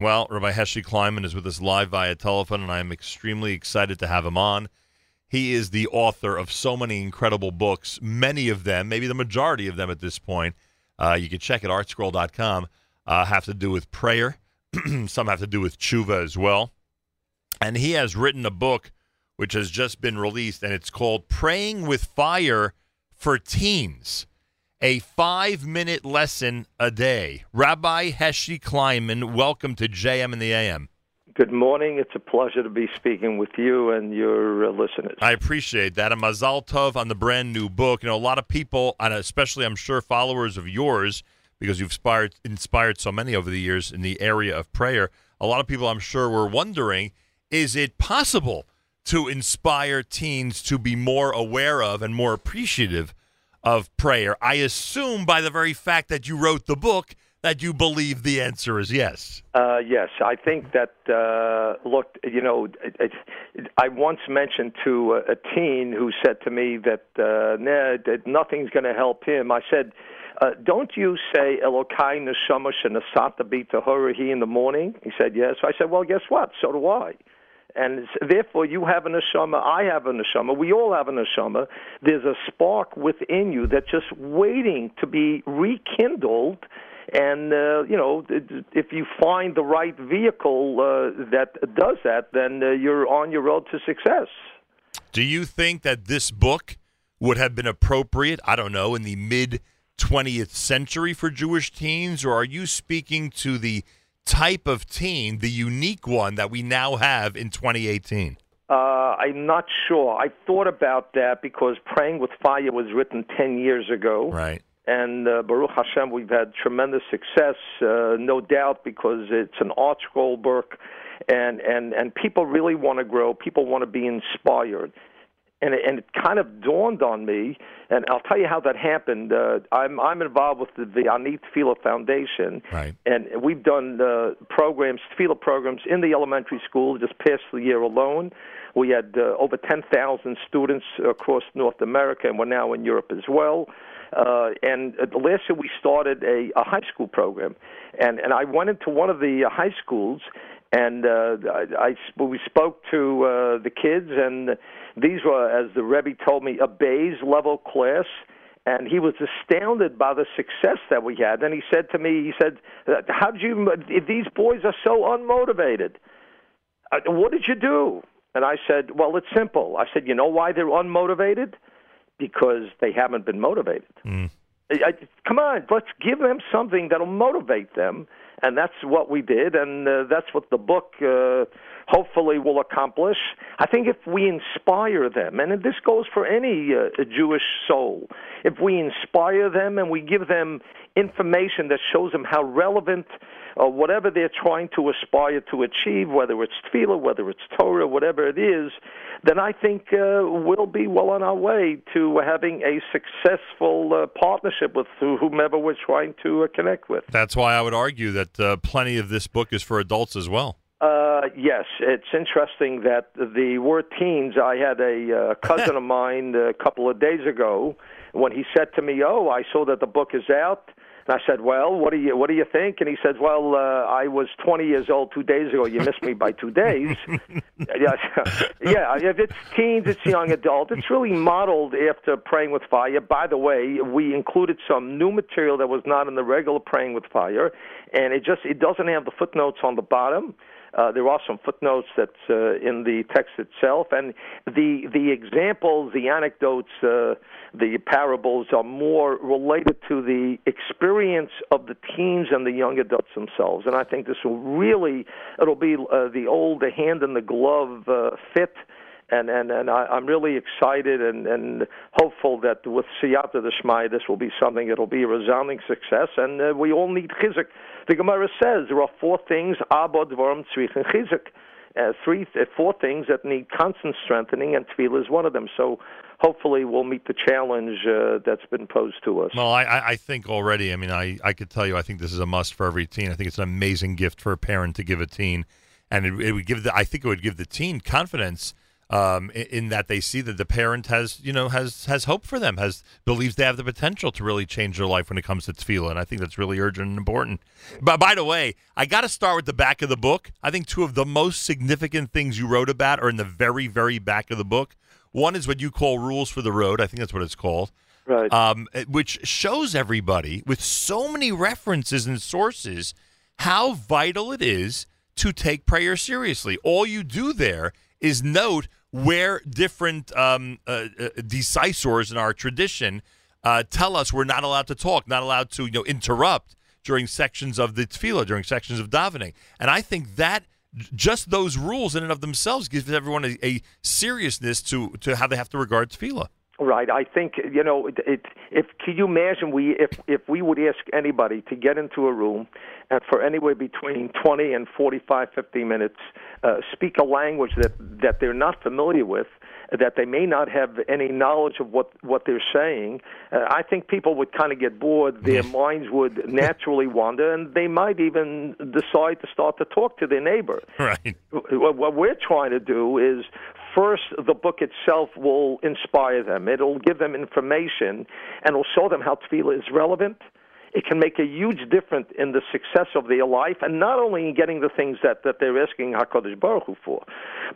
Well, Rabbi Heshi Kleinman is with us live via telephone, and I am extremely excited to have him on. He is the author of so many incredible books, many of them, maybe the majority of them at this point. Uh, you can check at artscroll.com, uh, have to do with prayer. Some have to do with tshuva as well. And he has written a book which has just been released, and it's called Praying with Fire for Teens a five minute lesson a day. Rabbi Heshi Kleinman, welcome to JM in the AM. Good morning. It's a pleasure to be speaking with you and your uh, listeners. I appreciate that. And Mazal Tov on the brand new book. You know, a lot of people, and especially I'm sure followers of yours, because you've inspired, inspired so many over the years in the area of prayer, a lot of people I'm sure were wondering is it possible to inspire teens to be more aware of and more appreciative of prayer. I assume by the very fact that you wrote the book that you believe the answer is yes. Uh, yes, I think that. Uh, look, you know, it, it, I once mentioned to a, a teen who said to me that, uh, nah, that nothing's going to help him. I said. Uh, don't you say Elokai neshama shenasata b'tahora he in the morning? He said yes. I said, well, guess what? So do I and therefore you have a neshama, I have a neshama, we all have a neshama. There's a spark within you that's just waiting to be rekindled. And uh, you know, if you find the right vehicle uh, that does that, then uh, you're on your road to success. Do you think that this book would have been appropriate? I don't know in the mid 20th century for Jewish teens, or are you speaking to the type of team, the unique one that we now have in 2018? Uh, I'm not sure. I thought about that because Praying with Fire was written 10 years ago. Right. And uh, Baruch Hashem, we've had tremendous success, uh, no doubt, because it's an ArtScroll book, and, and, and people really want to grow. People want to be inspired and it, and it kind of dawned on me, and I'll tell you how that happened. Uh, I'm I'm involved with the, the Ani Tefillah Foundation, right. and we've done uh, programs, Tefillah programs in the elementary school. Just past the year alone, we had uh, over 10,000 students across North America, and we're now in Europe as well. Uh, and uh, last year we started a, a high school program, and and I went into one of the uh, high schools, and uh, I, I we spoke to uh, the kids and these were, as the Rebbe told me, a Bays level class and he was astounded by the success that we had. And he said to me, he said, "How did you? These boys are so unmotivated. Uh, what did you do?" And I said, "Well, it's simple." I said, "You know why they're unmotivated? Because they haven't been motivated. Mm. I, come on, let's give them something that'll motivate them." And that's what we did, and uh, that's what the book. Uh, hopefully will accomplish. I think if we inspire them, and this goes for any uh, Jewish soul, if we inspire them and we give them information that shows them how relevant uh, whatever they're trying to aspire to achieve, whether it's tefillah, whether it's Torah, whatever it is, then I think uh, we'll be well on our way to having a successful uh, partnership with whomever we're trying to uh, connect with. That's why I would argue that uh, plenty of this book is for adults as well. Uh, yes, it's interesting that the word teens. I had a uh, cousin of mine a couple of days ago when he said to me, "Oh, I saw that the book is out." And I said, "Well, what do you what do you think?" And he said, "Well, uh, I was 20 years old two days ago. You missed me by two days." yeah, yeah. If it's teens, it's young adult. It's really modeled after Praying with Fire. By the way, we included some new material that was not in the regular Praying with Fire, and it just it doesn't have the footnotes on the bottom. Uh, there are some footnotes that's uh, in the text itself, and the the examples, the anecdotes, uh, the parables are more related to the experience of the teens and the young adults themselves. And I think this will really it'll be uh, the old the hand in the glove uh, fit and and and I, I'm really excited and and hopeful that with Siyata Deshmai this will be something that'll be a resounding success. And uh, we all need chizuk. The Gemara says there are four things: abod, dvarim, tzrich, and chizuk. Uh, three, uh, four things that need constant strengthening, and tefillah is one of them. So hopefully we'll meet the challenge uh, that's been posed to us. Well, I, I think already. I mean, I, I could tell you, I think this is a must for every teen. I think it's an amazing gift for a parent to give a teen, and it, it would give the. I think it would give the teen confidence um, in, in, that they see that the parent has, you know, has has hope for them, has believes they have the potential to really change their life when it comes to tefillah, and I think that's really urgent and important. But by the way, I got to start with the back of the book. I think two of the most significant things you wrote about are in the very, very back of the book. One is what you call rules for the road. I think that's what it's called. Right. Um, which shows everybody with so many references and sources how vital it is to take prayer seriously. All you do there is note where different um, uh, uh, decisors in our tradition uh, tell us we're not allowed to talk, not allowed to you know interrupt during sections of the tefillah, during sections of davening. And I think that just those rules in and of themselves gives everyone a, a seriousness to, to how they have to regard tefillah. Right. I think you know. It, it, if can you imagine we if if we would ask anybody to get into a room and for anywhere between 20 and forty five fifty minutes, uh, speak a language that that they're not familiar with, that they may not have any knowledge of what what they're saying. Uh, I think people would kind of get bored. Their minds would naturally wander, and they might even decide to start to talk to their neighbor. Right. What we're trying to do is first, the book itself will inspire them. It'll give them information and will show them how tefillah is relevant. It can make a huge difference in the success of their life, and not only in getting the things that, that they're asking Hakadosh Baruch Hu for,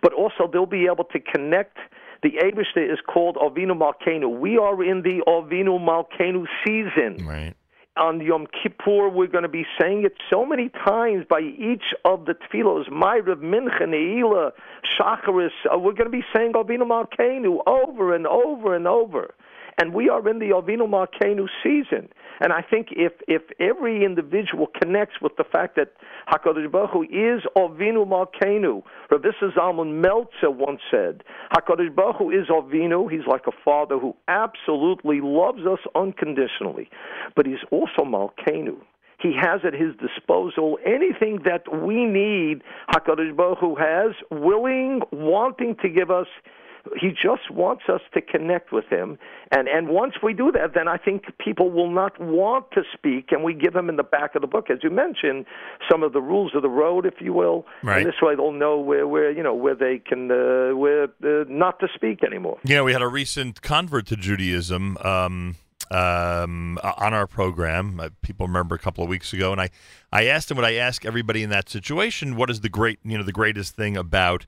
but also they'll be able to connect. The Abishta is called Avinu Malkenu. We are in the Avinu Malkenu season. Right on Yom Kippur, we're going to be saying it so many times by each of the tefillos, Ma'ariv, Mincha, Ne'ilah, Shacharis. Uh, we're going to be saying Avinu Malkeinu over and over and over. And we are in the Avinu Malkeinu season. And I think if if every individual connects with the fact that Hakadosh Baruch Hu is Avinu Malkeinu, Rav Zalman Meltzer once said, Hakadosh Baruch Hu is Avinu. He's like a father who absolutely loves us unconditionally, but he's also Malkeinu. He has at his disposal anything that we need. Hakadosh Baruch Hu has, willing, wanting to give us he just wants us to connect with him. And, and once we do that, then I think people will not want to speak, and we give them in the back of the book, as you mentioned, some of the rules of the road, if you will. Right. And this way they'll know where, where you know, where they can, uh, where uh, not to speak anymore. Yeah, we had a recent convert to Judaism. Um, um, on our program. Uh, people remember a couple of weeks ago, and I, I asked him what I ask everybody in that situation: What is the great, you know, the greatest thing about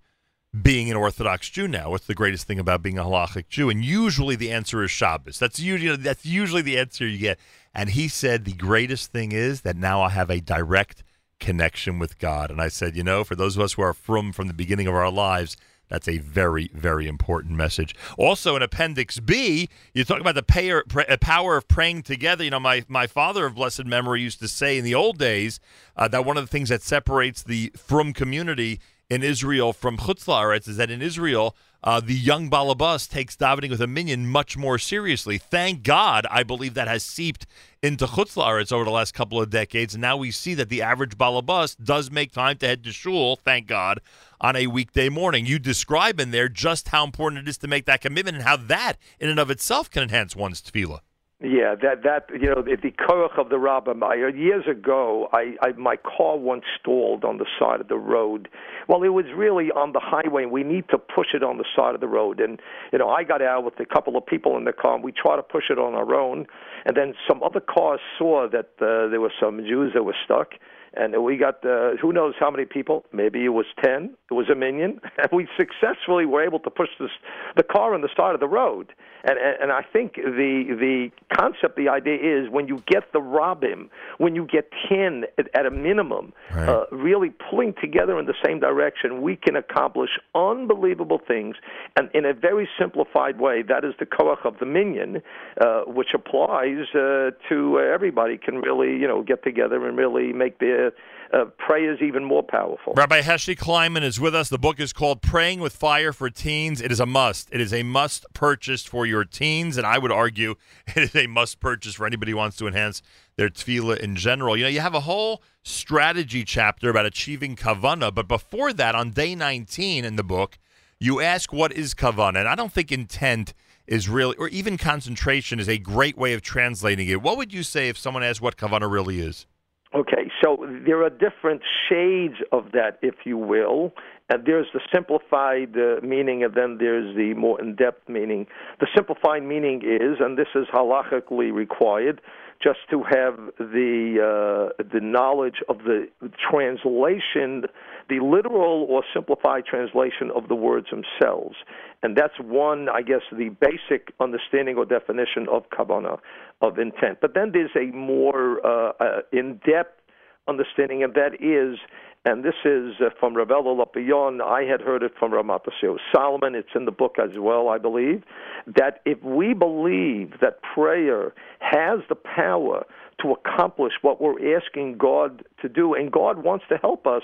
being an Orthodox Jew now? What's the greatest thing about being a halachic Jew? And usually the answer is Shabbos. That's usually that's usually the answer you get. And he said the greatest thing is that now I have a direct connection with God. And I said, you know, for those of us who are from from the beginning of our lives, that's a very, very important message. Also, in Appendix B, you talk about the payer, uh, power of praying together. You know, my, my father of blessed memory used to say in the old days uh, that one of the things that separates the from community in Israel from Chutz La'aretz is that in Israel, uh, the young balabas takes davening with a minyan much more seriously. Thank God, I believe that has seeped into Chutz La'aretz over the last couple of decades. And now we see that the average balabas does make time to head to shul, thank God, on a weekday morning. You describe in there just how important it is to make that commitment and how that, in and of itself, can enhance one's tefillah. Yeah, that that you know the, the koach of the rabbim. Years ago, I, I my car once stalled on the side of the road. Well, it was really on the highway, we need to push it on the side of the road. And you know, I got out with a couple of people in the car, and we tried to push it on our own. And then some other cars saw that uh, there were some Jews that were stuck, and we got uh, who knows how many people. Maybe it was ten. It was a minyan, and we successfully were able to push this, the car on the side of the road. And, and and I think the the concept, the idea is when you get the rabbim, when you get ten at, at a minimum, right. uh, really pulling together in the same direction, we can accomplish unbelievable things, and in a very simplified way. That is the koach of the minyan, uh, which applies uh, to everybody. Can really you know get together and really make their uh, prayer is even more powerful. Rabbi Heshi Kleinman is with us. The book is called Praying with Fire for Teens. It is a must. It is a must purchase for your teens, and I would argue it is a must purchase for anybody who wants to enhance their tefillah in general. You know, you have a whole strategy chapter about achieving kavana, but before that, on day 19 in the book, you ask what is kavana, and I don't think intent is really, or even concentration is a great way of translating it. What would you say if someone asked what kavana really is? Okay, so there are different shades of that, if you will, and there's the simplified uh, meaning, and then there's the more in-depth meaning. The simplified meaning is, and this is halachically required, just to have the uh, the knowledge of the translation, the literal or simplified translation of the words themselves, and that's one, I guess, the basic understanding or definition of kavana, of intent. But then there's a more uh, uh, in-depth understanding, and that is and this is uh, from Rav Lopian. I had heard it from Ramatasio Solomon. It's in the book as well, I believe, that if we believe that prayer has the power to accomplish what we're asking God to do, and God wants to help us,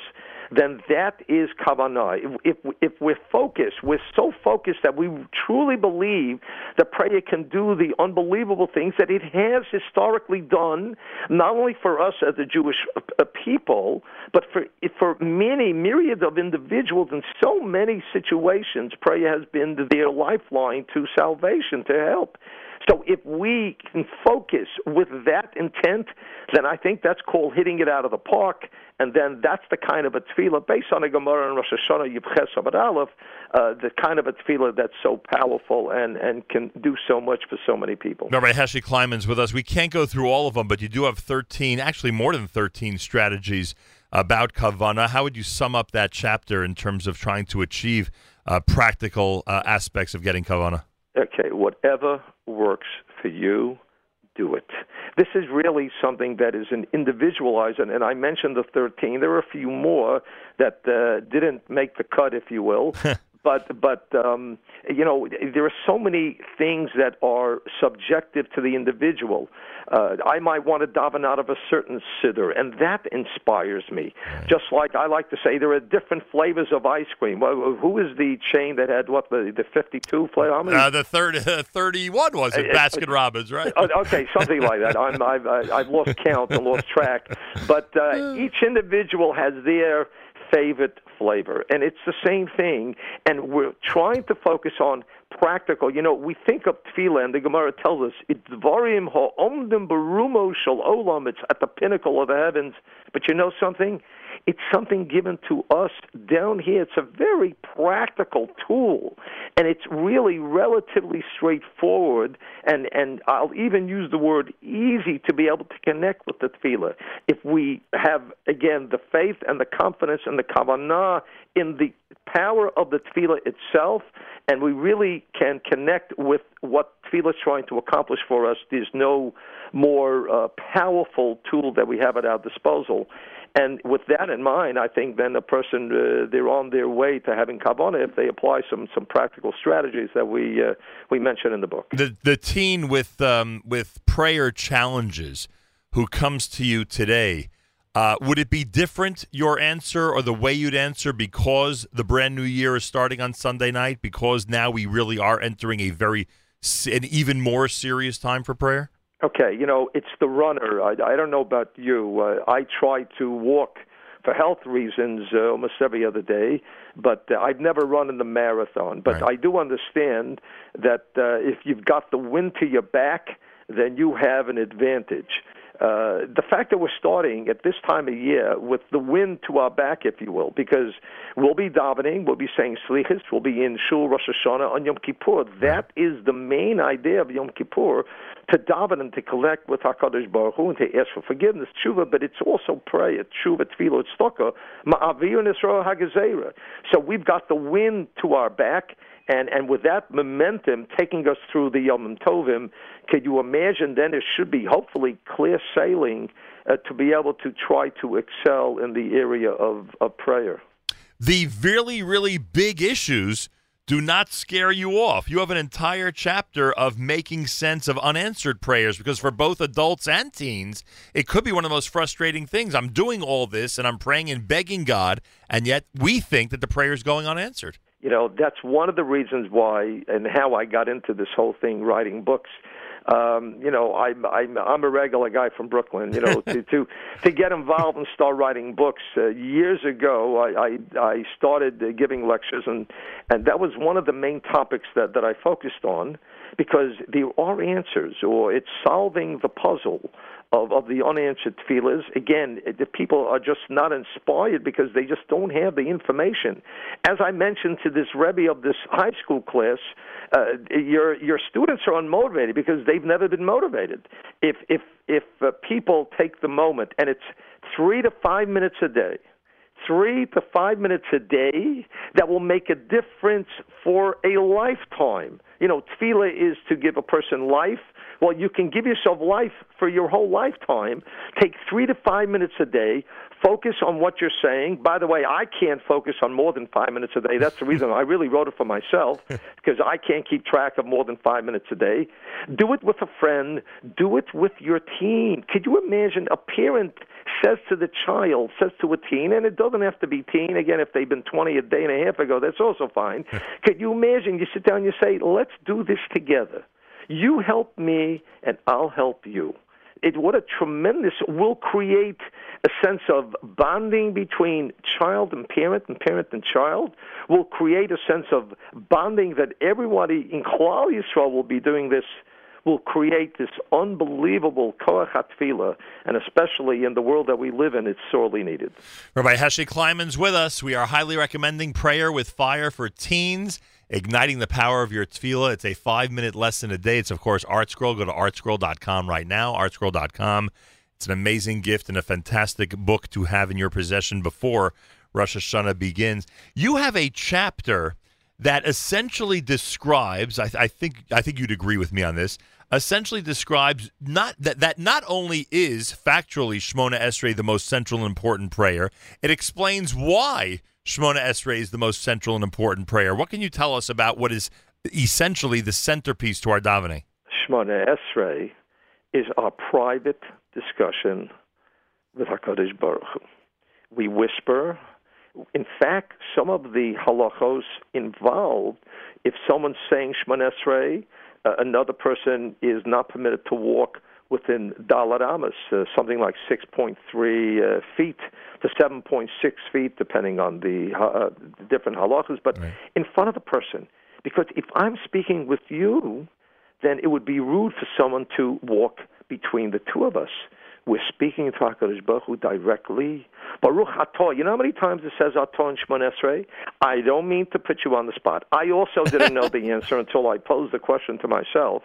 then that is kavanah. If, if, if we're focused, we're so focused that we truly believe that prayer can do the unbelievable things that it has historically done, not only for us as a Jewish uh, people, but for for many myriads of individuals in so many situations, prayer has been their lifeline to salvation, to help. So if we can focus with that intent, then I think that's called hitting it out of the park. And then that's the kind of a tefillah based on a Gemara and Rosh Hashanah Yibches Abad Aleph, uh, the kind of a tefillah that's so powerful and, and can do so much for so many people. Rabbi Heshy Kleinman's with us. We can't go through all of them, but you do have 13, actually more than 13 strategies about kavana. How would you sum up that chapter in terms of trying to achieve uh, practical uh, aspects of getting kavana? Okay, whatever works for you, do it. This is really something that is an individualized, and, and I mentioned the 13. There are a few more that uh, didn't make the cut, if you will. but but um, you know there are so many things that are subjective to the individual. Uh, I might want to daven out of a certain siddur, and that inspires me. Just like I like to say, there are different flavors of ice cream. Well, who is the chain that had what the the fifty two flavor? Uh, the third, uh, 31 was it? Uh, uh, Baskin Robbins, right? Uh, okay, something like that. I'm, I've I've lost count and lost track, but each individual has their favorite flavor. And it's the same thing. And we're trying to focus on practical. You know, we think of tefillah, and the Gemara tells us it's varim ha'omdim barumo shel olam. It's at the pinnacle of the heavens. But you know something? It's something given to us down here. It's a very practical tool, and it's really relatively straightforward. And and I'll even use the word easy to be able to connect with the tefillah. If we have again the faith and the confidence and the kavanah in the power of the tefillah itself, and we really can connect with what tefillah is trying to accomplish for us. There's no more uh, powerful tool that we have at our disposal. And with that in mind, I think then the person uh, they're on their way to having kavana if they apply some some practical strategies that we uh, we mention in the book. The the teen with um, with prayer challenges who comes to you today. Uh, would it be different your answer or the way you'd answer because the brand new year is starting on Sunday night? Because now we really are entering a very an even more serious time for prayer. Okay, you know, it's the runner. I, I don't know about you. Uh, I try to walk for health reasons uh, almost every other day, but uh, I've never run in the marathon. But right. I do understand that uh, if you've got the wind to your back, then you have an advantage. Uh, the fact that we're starting at this time of year with the wind to our back, if you will, because we'll be davening, we'll be saying slichus, we'll be in shul Rosh Hashanah on Yom Kippur. That is the main idea of Yom Kippur, to daven and to collect with Hakadosh Baruch Hu and to ask for forgiveness, tshuva. But it's also prayer, tshuva, tefillah, tzedakah, ma'avir Israel hagazera. So we've got the wind to our back and, and with that momentum taking us through the Yom Tovim, could you imagine then it should be hopefully clear sailing uh, to be able to try to excel in the area of, of prayer? The really, really big issues do not scare you off. You have an entire chapter of making sense of unanswered prayers because for both adults and teens, it could be one of the most frustrating things. I'm doing all this and I'm praying and begging God, and yet we think that the prayer is going unanswered you know that's one of the reasons why and how I got into this whole thing writing books. Um you know i'm i'm i'm a regular guy from brooklyn you know to to to get involved and start writing books. Uh, years ago i i i started uh, giving lectures and and that was one of the main topics that that i focused on because there are answers or it's solving the puzzle of, of the unanswered tefillahs. Again, the people are just not inspired because they just don't have the information. As I mentioned to this Rebbe of this high school class, uh, your your students are unmotivated because they've never been motivated. If if if uh, people take the moment and it's three to five minutes a day three to five minutes a day that will make a difference for a lifetime. You know, tefillah is to give a person life. Well, you can give yourself life for your whole lifetime. Take three to five minutes a day. Focus on what you're saying. By the way, I can't focus on more than five minutes a day. That's the reason I really wrote it for myself because I can't keep track of more than five minutes a day. Do it with a friend. Do it with your team. Could you imagine a parent says to the child, says to a teen, and it doesn't have to be teen. Again, if they've been 20 a day and a half ago, that's also fine. Could you imagine? You sit down and you say, let's do this together. You help me, and I'll help you. It what a tremendous will create a sense of bonding between child and parent and parent and child. Will create a sense of bonding that everybody in Klal Yisrael will be doing this will create this unbelievable koach hatfila, and especially in the world that we live in, it's sorely needed. Rabbi Heshi Kleinman's with us. We are highly recommending Prayer with Fire for Teens, Igniting the Power of Your Tefillah. It's a five-minute lesson a day. It's, of course, ArtScroll. Go to artscroll.com right now, artscroll.com. It's an amazing gift and a fantastic book to have in your possession before Rosh Hashanah begins. You have a chapter – that essentially describes I, I, think I think you'd agree with me on this essentially describes not that that not only is factually Shmona Esrei the most central and important prayer it explains why Shmona Esrei is the most central and important prayer what can you tell us about what is essentially the centerpiece to our davening Shmona Esrei is our private discussion with HaKadosh Baruch Hu. we whisper in fact, some of the halachos involved, if someone's saying Shemon Esrei, uh, another person is not permitted to walk within Dalat Amas, uh, something like 6.3 uh, feet to 7.6 feet, depending on the, uh, the different halachas, but right. in front of the person. Because if I'm speaking with you, then it would be rude for someone to walk between the two of us. We're speaking to HaKadosh Baruch Hu directly. Baruch Atah. You know how many times it says Atah in Shemon Esrei? I don't mean to put you on the spot. I also didn't know the answer until I posed the question to myself.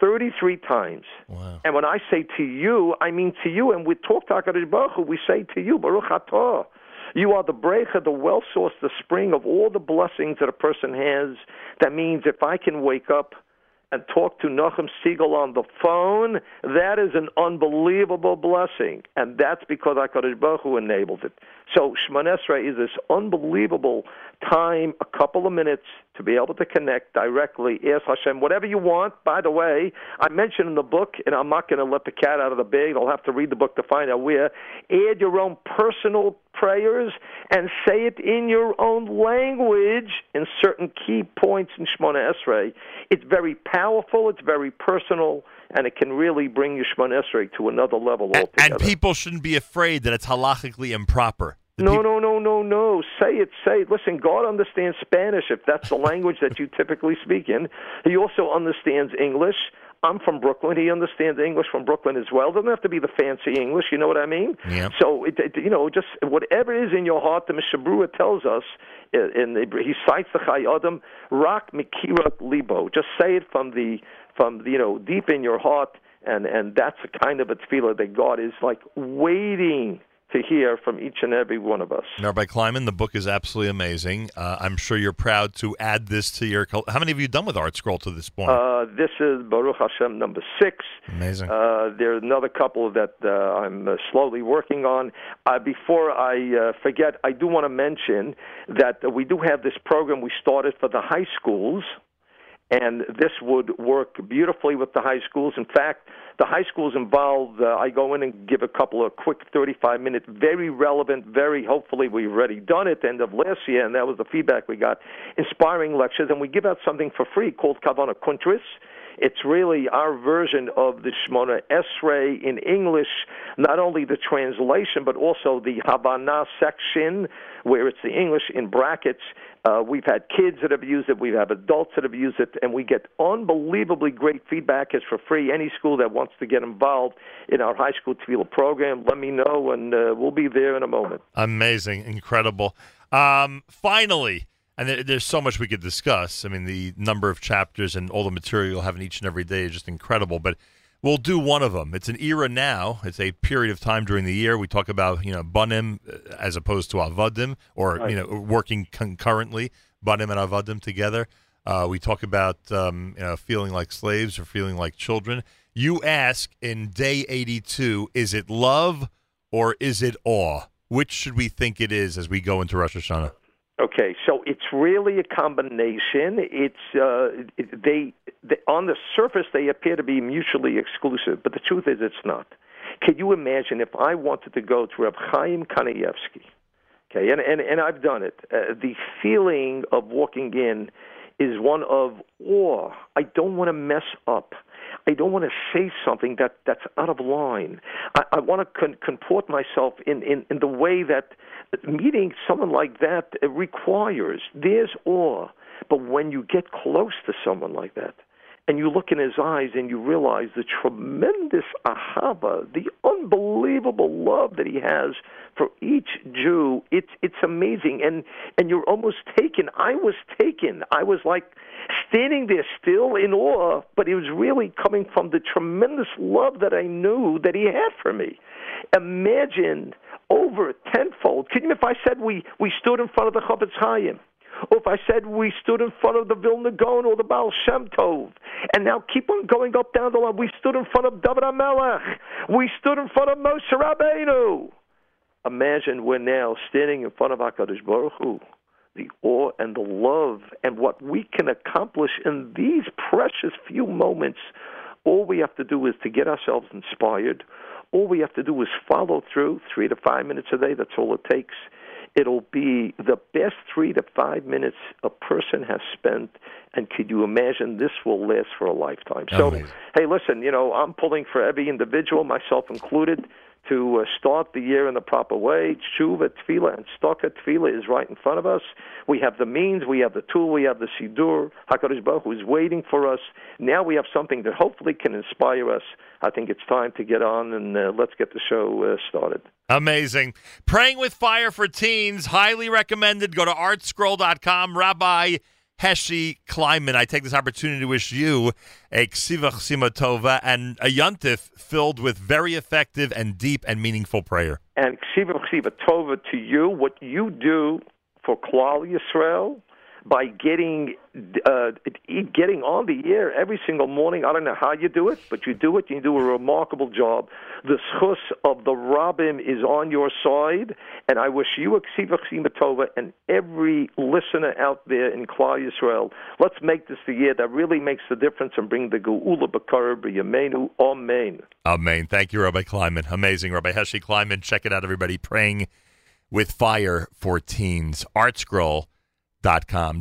33 times. Wow. And when I say to you, I mean to you. And we talk to HaKadosh Baruch Hu, we say to you, Baruch Atah. You are the breaker, the well source, the spring of all the blessings that a person has. That means if I can wake up – and talk to Nachum Segal on the phone, that is an unbelievable blessing. And that's because HaKadosh Baruch Hu enabled it. So Shemon Esrei is this unbelievable time, a couple of minutes to be able to connect directly. Ask Hashem whatever you want. By the way, I mentioned in the book, and I'm not going to let the cat out of the bag. I'll have to read the book to find out where. Add your own personal prayers and say it in your own language in certain key points in Shemona Esrei. It's very powerful. It's very personal and it can really bring your Shemon Esrei to another level altogether. And people shouldn't be afraid that it's halachically improper. no, no, no, no, no. Say it, say it. Listen, God understands Spanish if that's the language that you typically speak in. He also understands English. I'm from Brooklyn. He understands English from Brooklyn as well. Doesn't have to be the fancy English. You know what I mean? Yeah. So, it, it, you know, just whatever is in your heart, the Mishnah Berurah tells us, and he cites the Chayei Adam, Rak Mikira Libo. Just say it from the from you know deep in your heart, and and that's the kind of a tefillah that God is like waiting to hear from each and every one of us. Rabbi Kleinman, the book is absolutely amazing. Uh, I'm sure you're proud to add this to your. How many have you done with Art Scroll to this point? Uh, this is Baruch Hashem number six. Amazing. Uh, there's another couple that uh, I'm uh, slowly working on. Uh, before I forget, I do want to mention that we do have this program we started for the high schools and this would work beautifully with the high schools. In fact, the high schools involved, uh, I go in and give a couple of quick 35 minute, very relevant, very hopefully we've already done it end of last year, and that was the feedback we got, inspiring lectures, and we give out something for free called Kavana Kuntris. It's really our version of the Shemona Esrei in English, not only the translation, but also the Kavana section, where it's the English in brackets. Uh, we've had kids that have used it, we have adults that have used it, and we get unbelievably great feedback. It's for free. Any school that wants to get involved in our high school tefillah program, let me know, and uh, we'll be there in a moment. Amazing, incredible. Um, finally, and there's so much we could discuss. I mean, the number of chapters and all the material you'll have in each and every day is just incredible. But we'll do one of them. It's an era now. It's a period of time during the year. We talk about you know banim uh, as opposed to avadim, or right. you know working concurrently banim and avadim together. Uh, we talk about um, you know, feeling like slaves or feeling like children. You ask in day 82, is it love or is it awe? Which should we think it is as we go into Rosh Hashanah? Okay, so it's really a combination. It's uh, they, they on the surface they appear to be mutually exclusive, but the truth is it's not. Can you imagine if I wanted to go to Reb Chaim Kanievsky? Okay, and and, and I've done it. Uh, the feeling of walking in is one of awe. I don't want to mess up. I don't want to say something that that's out of line. I, I want to con- comport myself in, in in the way that meeting someone like that requires. There's awe, but when you get close to someone like that, and you look in his eyes and you realize the tremendous ahava, the unbelievable love that he has for each Jew, it's it's amazing, and and you're almost taken. I was taken. I was like standing there still in awe, but it was really coming from the tremendous love that I knew that he had for me. Imagine over tenfold. Can you if I said we, we stood in front of the Chofetz Chaim? Or if I said we stood in front of the Vilna Gaon or the Baal Shem Tov, and now keep on going up down the line, we stood in front of David HaMelech, we stood in front of Moshe Rabbeinu. Imagine we're now standing in front of HaKadosh Baruch Hu, the awe and the love and what we can accomplish in these precious few moments. All we have to do is to get ourselves inspired all we have to do is follow through three to five minutes a day. That's all it takes. It'll be the best three to five minutes a person has spent. And could you imagine this will last for a lifetime? So, Amazing. hey, listen, you know, I'm pulling for every individual, myself included to uh, start the year in the proper way. Tshuva, Tefillah, and Tzedakah Tefillah is right in front of us. We have the means, we have the tool, we have the Sidur. HaKadosh Baruch Hu is waiting for us. Now we have something that hopefully can inspire us. I think it's time to get on and uh, let's get the show uh, started. Amazing. Praying with Fire for Teens, highly recommended. Go to artscroll.com. Rabbi Heshi Kleinman. I take this opportunity to wish you a Ksivach Simatova and a Yuntif filled with very effective and deep and meaningful prayer. And Ksivach Simatova to you, what you do for Klal Yisrael, by getting uh, getting on the air every single morning. I don't know how you do it, but you do it. You do a remarkable job. The schus of the Rabbim is on your side, and I wish you a ksiva and every listener out there in Klal Yisrael. Let's make this the year that really makes the difference and bring the geula b'kar b'yameinu. Amen. Amen. Thank you, Rabbi Kleinman. Amazing, Rabbi Heshi Kleinman. Check it out, everybody. Praying with fire for teens. Art Scroll com.